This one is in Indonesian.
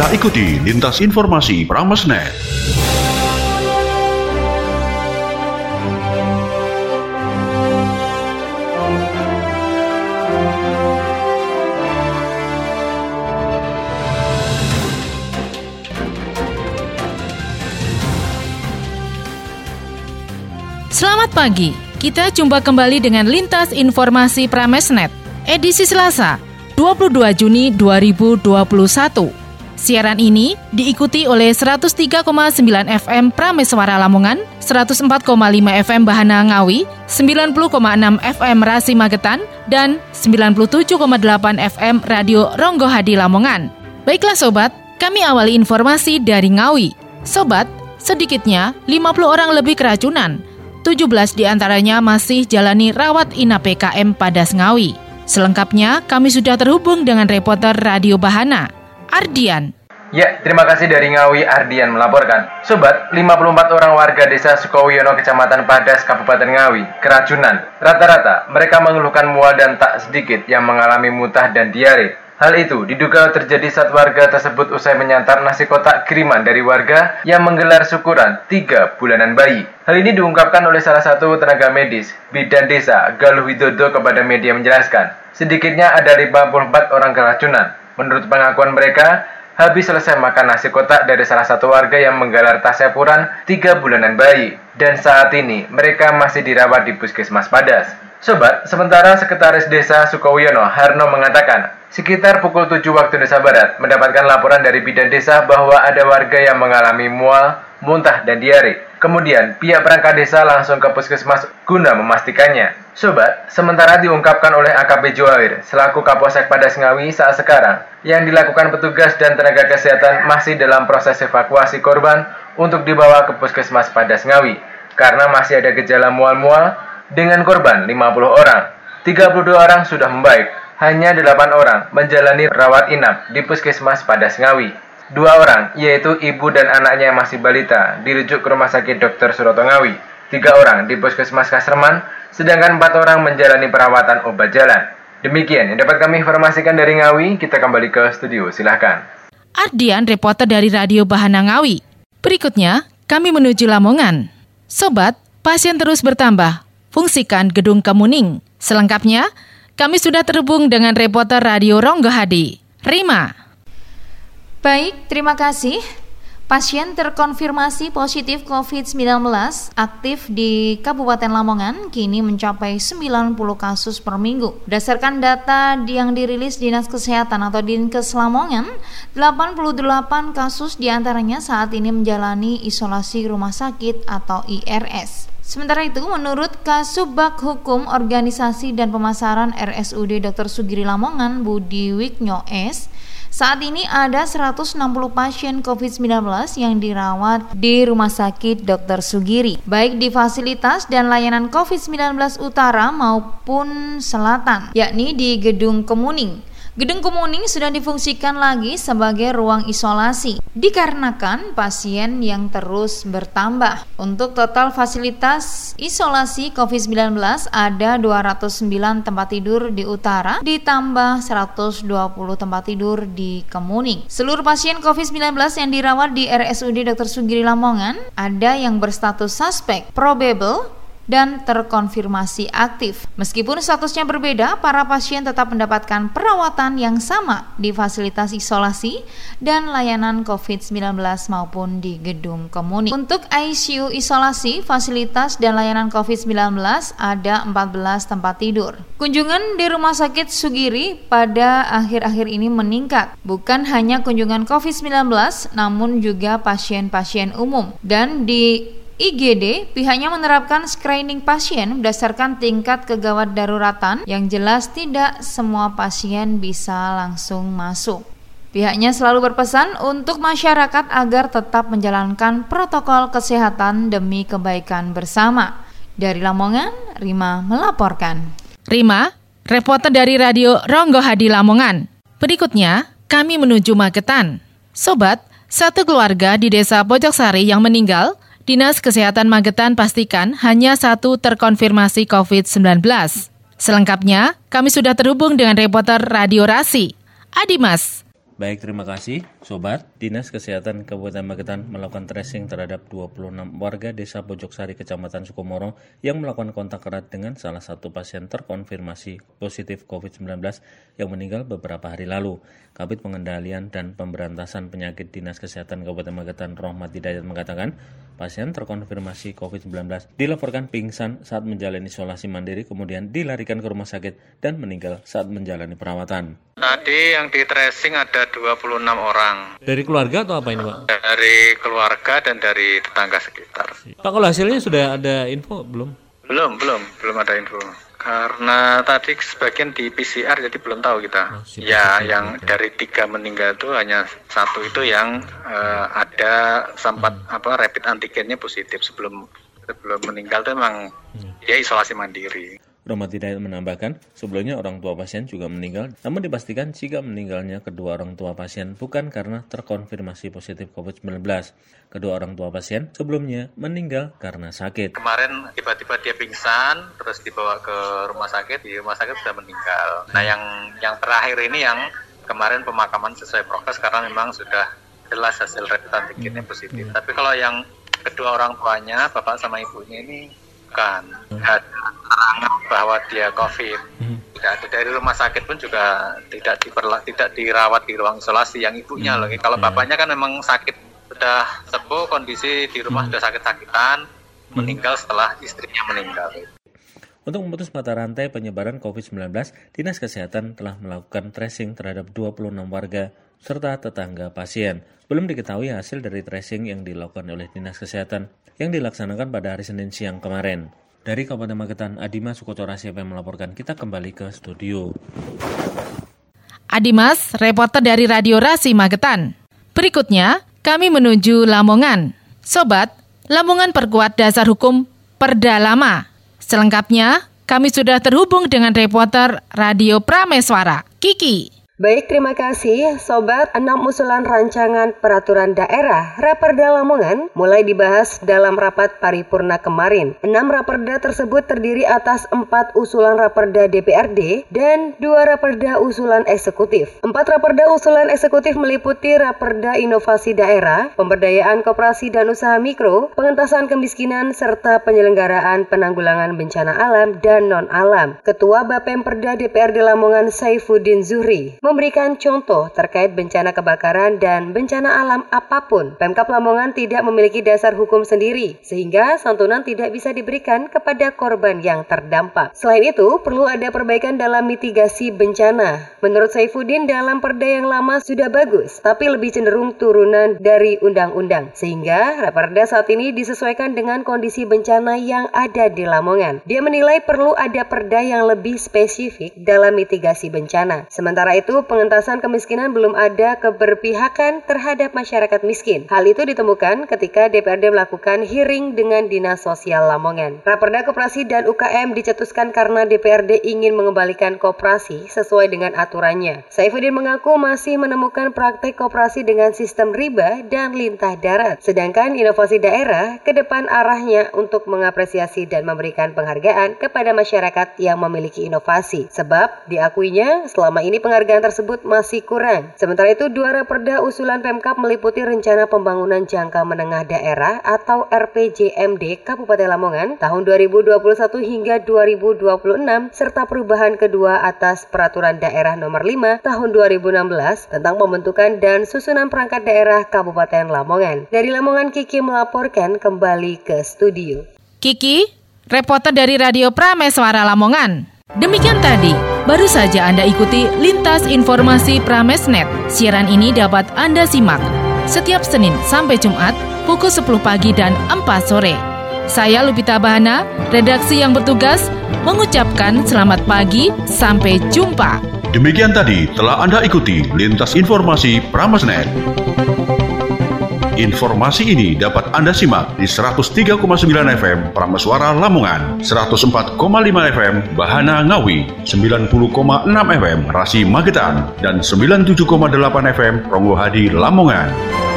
Kita ikuti lintas informasi Pramesnet. Selamat pagi, kita jumpa kembali dengan Lintas Informasi Pramesnet, edisi Selasa, 22 Juni 2021. Siaran ini diikuti oleh 103,9 FM Prameswara Lamongan, 104,5 FM Bahana Ngawi, 90,6 FM Rasi Magetan, dan 97,8 FM Radio Ronggo Hadi Lamongan. Baiklah sobat, kami awali informasi dari Ngawi. Sobat, sedikitnya 50 orang lebih keracunan 17 di antaranya masih jalani rawat inap PKM pada Ngawi. Selengkapnya, kami sudah terhubung dengan reporter Radio Bahana, Ardian. Ya, terima kasih dari Ngawi Ardian melaporkan. Sobat, 54 orang warga desa Sukowiono, Kecamatan Padas, Kabupaten Ngawi, keracunan. Rata-rata, mereka mengeluhkan mual dan tak sedikit yang mengalami muntah dan diare. Hal itu diduga terjadi saat warga tersebut usai menyantap nasi kotak kiriman dari warga yang menggelar syukuran tiga bulanan bayi. Hal ini diungkapkan oleh salah satu tenaga medis, bidan desa, Galuh Widodo kepada media menjelaskan. Sedikitnya ada 54 orang keracunan. Menurut pengakuan mereka, habis selesai makan nasi kotak dari salah satu warga yang menggelar tasyakuran tiga bulanan bayi. Dan saat ini mereka masih dirawat di puskesmas Padas. Sobat, sementara Sekretaris Desa Sukowiono Harno mengatakan, sekitar pukul 7 waktu Indonesia Barat mendapatkan laporan dari bidan desa bahwa ada warga yang mengalami mual, muntah, dan diare. Kemudian, pihak perangkat desa langsung ke puskesmas guna memastikannya. Sobat, sementara diungkapkan oleh AKP Joawir selaku Kapolsek Padas Ngawi saat sekarang, yang dilakukan petugas dan tenaga kesehatan masih dalam proses evakuasi korban untuk dibawa ke puskesmas Padas Ngawi, karena masih ada gejala mual-mual, dengan korban 50 orang. 32 orang sudah membaik, hanya 8 orang menjalani rawat inap di puskesmas pada Ngawi. Dua orang, yaitu ibu dan anaknya yang masih balita, dirujuk ke rumah sakit Dr. Suroto Ngawi. Tiga orang di puskesmas Kasreman, sedangkan empat orang menjalani perawatan obat jalan. Demikian yang dapat kami informasikan dari Ngawi, kita kembali ke studio, silahkan. Ardian, reporter dari Radio Bahana Ngawi. Berikutnya, kami menuju Lamongan. Sobat, pasien terus bertambah, fungsikan gedung Kemuning. Selengkapnya, kami sudah terhubung dengan reporter Radio Ronggo Hadi, Rima. Baik, terima kasih. Pasien terkonfirmasi positif COVID-19 aktif di Kabupaten Lamongan kini mencapai 90 kasus per minggu. Berdasarkan data yang dirilis Dinas Kesehatan atau Dinkes Lamongan, 88 kasus di antaranya saat ini menjalani isolasi rumah sakit atau IRS. Sementara itu, menurut Kasubag Hukum Organisasi dan Pemasaran RSUD Dr. Sugiri Lamongan, Budi Wiknyo S, saat ini ada 160 pasien COVID-19 yang dirawat di Rumah Sakit Dr. Sugiri, baik di fasilitas dan layanan COVID-19 utara maupun selatan, yakni di Gedung Kemuning. Gedung Kemuning sudah difungsikan lagi sebagai ruang isolasi dikarenakan pasien yang terus bertambah. Untuk total fasilitas isolasi COVID-19 ada 209 tempat tidur di utara ditambah 120 tempat tidur di Kemuning. Seluruh pasien COVID-19 yang dirawat di RSUD Dr. Sugiri Lamongan ada yang berstatus suspek, probable, dan terkonfirmasi aktif. Meskipun statusnya berbeda, para pasien tetap mendapatkan perawatan yang sama di fasilitas isolasi dan layanan COVID-19 maupun di gedung komunik. Untuk ICU isolasi, fasilitas dan layanan COVID-19 ada 14 tempat tidur. Kunjungan di Rumah Sakit Sugiri pada akhir-akhir ini meningkat, bukan hanya kunjungan COVID-19 namun juga pasien-pasien umum dan di IGD, pihaknya menerapkan screening pasien berdasarkan tingkat kegawat daruratan yang jelas tidak semua pasien bisa langsung masuk. Pihaknya selalu berpesan untuk masyarakat agar tetap menjalankan protokol kesehatan demi kebaikan bersama. Dari Lamongan, Rima melaporkan. Rima, reporter dari Radio Ronggo Hadi Lamongan. Berikutnya, kami menuju Magetan. Sobat, satu keluarga di desa Pojoksari yang meninggal Dinas Kesehatan Magetan pastikan hanya satu terkonfirmasi COVID-19. Selengkapnya, kami sudah terhubung dengan reporter Radio Rasi, Adimas. Baik, terima kasih Sobat. Dinas Kesehatan Kabupaten Magetan melakukan tracing terhadap 26 warga desa Pojoksari Kecamatan Sukomoro yang melakukan kontak erat dengan salah satu pasien terkonfirmasi positif COVID-19 yang meninggal beberapa hari lalu. Kabit Pengendalian dan Pemberantasan Penyakit Dinas Kesehatan Kabupaten Magetan Rohmat Hidayat mengatakan pasien terkonfirmasi COVID-19 dilaporkan pingsan saat menjalani isolasi mandiri kemudian dilarikan ke rumah sakit dan meninggal saat menjalani perawatan. Tadi yang di tracing ada 26 orang. Dari keluarga atau apa ini Pak? Dari keluarga dan dari tetangga sekitar. Pak kalau hasilnya sudah ada info belum? Belum, belum, belum ada info. Karena tadi sebagian di PCR jadi belum tahu kita. Oh, ya, yang dari tiga meninggal itu hanya satu itu yang uh, ada sempat hmm. apa rapid antigennya positif sebelum sebelum meninggal itu memang hmm. dia isolasi mandiri. Rahmat Hidayat menambahkan, sebelumnya orang tua pasien juga meninggal, namun dipastikan jika meninggalnya kedua orang tua pasien bukan karena terkonfirmasi positif COVID-19. Kedua orang tua pasien sebelumnya meninggal karena sakit. Kemarin tiba-tiba dia pingsan, terus dibawa ke rumah sakit, di rumah sakit sudah meninggal. Nah yang yang terakhir ini yang kemarin pemakaman sesuai prokes karena memang sudah jelas hasil rapid antigennya positif. Hmm. Tapi kalau yang kedua orang tuanya, bapak sama ibunya ini bukan. Ada keterangan bahwa dia COVID. Hmm. Tidak ada dari rumah sakit pun juga tidak diperla, tidak dirawat di ruang isolasi yang ibunya hmm. loh. Kalau yeah. bapaknya kan memang sakit sudah sepuh kondisi di rumah hmm. sudah sakit-sakitan hmm. meninggal setelah istrinya meninggal. Untuk memutus mata rantai penyebaran COVID-19, Dinas Kesehatan telah melakukan tracing terhadap 26 warga serta tetangga pasien. Belum diketahui hasil dari tracing yang dilakukan oleh Dinas Kesehatan yang dilaksanakan pada hari Senin siang kemarin. Dari Kabupaten Magetan, Adima Sukotora siapa yang melaporkan. Kita kembali ke studio. Adimas, reporter dari Radio Rasi Magetan. Berikutnya, kami menuju Lamongan. Sobat, Lamongan perkuat dasar hukum Perda Lama. Selengkapnya, kami sudah terhubung dengan reporter Radio Prameswara, Kiki. Baik, terima kasih Sobat. Enam usulan rancangan peraturan daerah Raperda Lamongan mulai dibahas dalam rapat paripurna kemarin. Enam raperda tersebut terdiri atas empat usulan raperda DPRD dan dua raperda usulan eksekutif. Empat raperda usulan eksekutif meliputi raperda inovasi daerah, pemberdayaan koperasi dan usaha mikro, pengentasan kemiskinan, serta penyelenggaraan penanggulangan bencana alam dan non-alam. Ketua Bapemperda DPRD Lamongan Saifuddin Zuhri memberikan contoh terkait bencana kebakaran dan bencana alam apa pun. Pemkap Lamongan tidak memiliki dasar hukum sendiri, sehingga santunan tidak bisa diberikan kepada korban yang terdampak. Selain itu, perlu ada perbaikan dalam mitigasi bencana. Menurut Saifuddin, dalam perda yang lama sudah bagus, tapi lebih cenderung turunan dari undang-undang, sehingga raperda saat ini disesuaikan dengan kondisi bencana yang ada di Lamongan. Dia menilai perlu ada perda yang lebih spesifik dalam mitigasi bencana. Sementara itu, pengentasan kemiskinan belum ada keberpihakan terhadap masyarakat miskin. Hal itu ditemukan ketika DPRD melakukan hearing dengan Dinas Sosial Lamongan. Raperda Koperasi dan UKM dicetuskan karena DPRD ingin mengembalikan koperasi sesuai dengan aturannya. Saifuddin mengaku masih menemukan praktek koperasi dengan sistem riba dan lintah darat. Sedangkan inovasi daerah ke depan arahnya untuk mengapresiasi dan memberikan penghargaan kepada masyarakat yang memiliki inovasi. Sebab diakuinya selama ini penghargaan tersebut masih kurang. Sementara itu, dua raperda usulan Pemkap meliputi Rencana Pembangunan Jangka Menengah Daerah atau RPJMD Kabupaten Lamongan tahun 2021 hingga 2026 serta perubahan kedua atas Peraturan Daerah Nomor 5 tahun 2016 tentang pembentukan dan susunan perangkat daerah Kabupaten Lamongan. Dari Lamongan, Kiki melaporkan kembali ke studio. Kiki, reporter dari Radio Prameswara Lamongan. Demikian tadi, baru saja Anda ikuti Lintas Informasi Pramesnet. Siaran ini dapat Anda simak setiap Senin sampai Jumat pukul 10 pagi dan 4 sore. Saya Lupita Bahana, redaksi yang bertugas, mengucapkan selamat pagi, sampai jumpa. Demikian tadi telah Anda ikuti Lintas Informasi Pramesnet. Informasi ini dapat Anda simak di 103,9 FM Prameswara Lamongan, 104,5 FM Bahana Ngawi, 90,6 FM Rasi Magetan, dan 97,8 FM Ronggo Hadi Lamongan.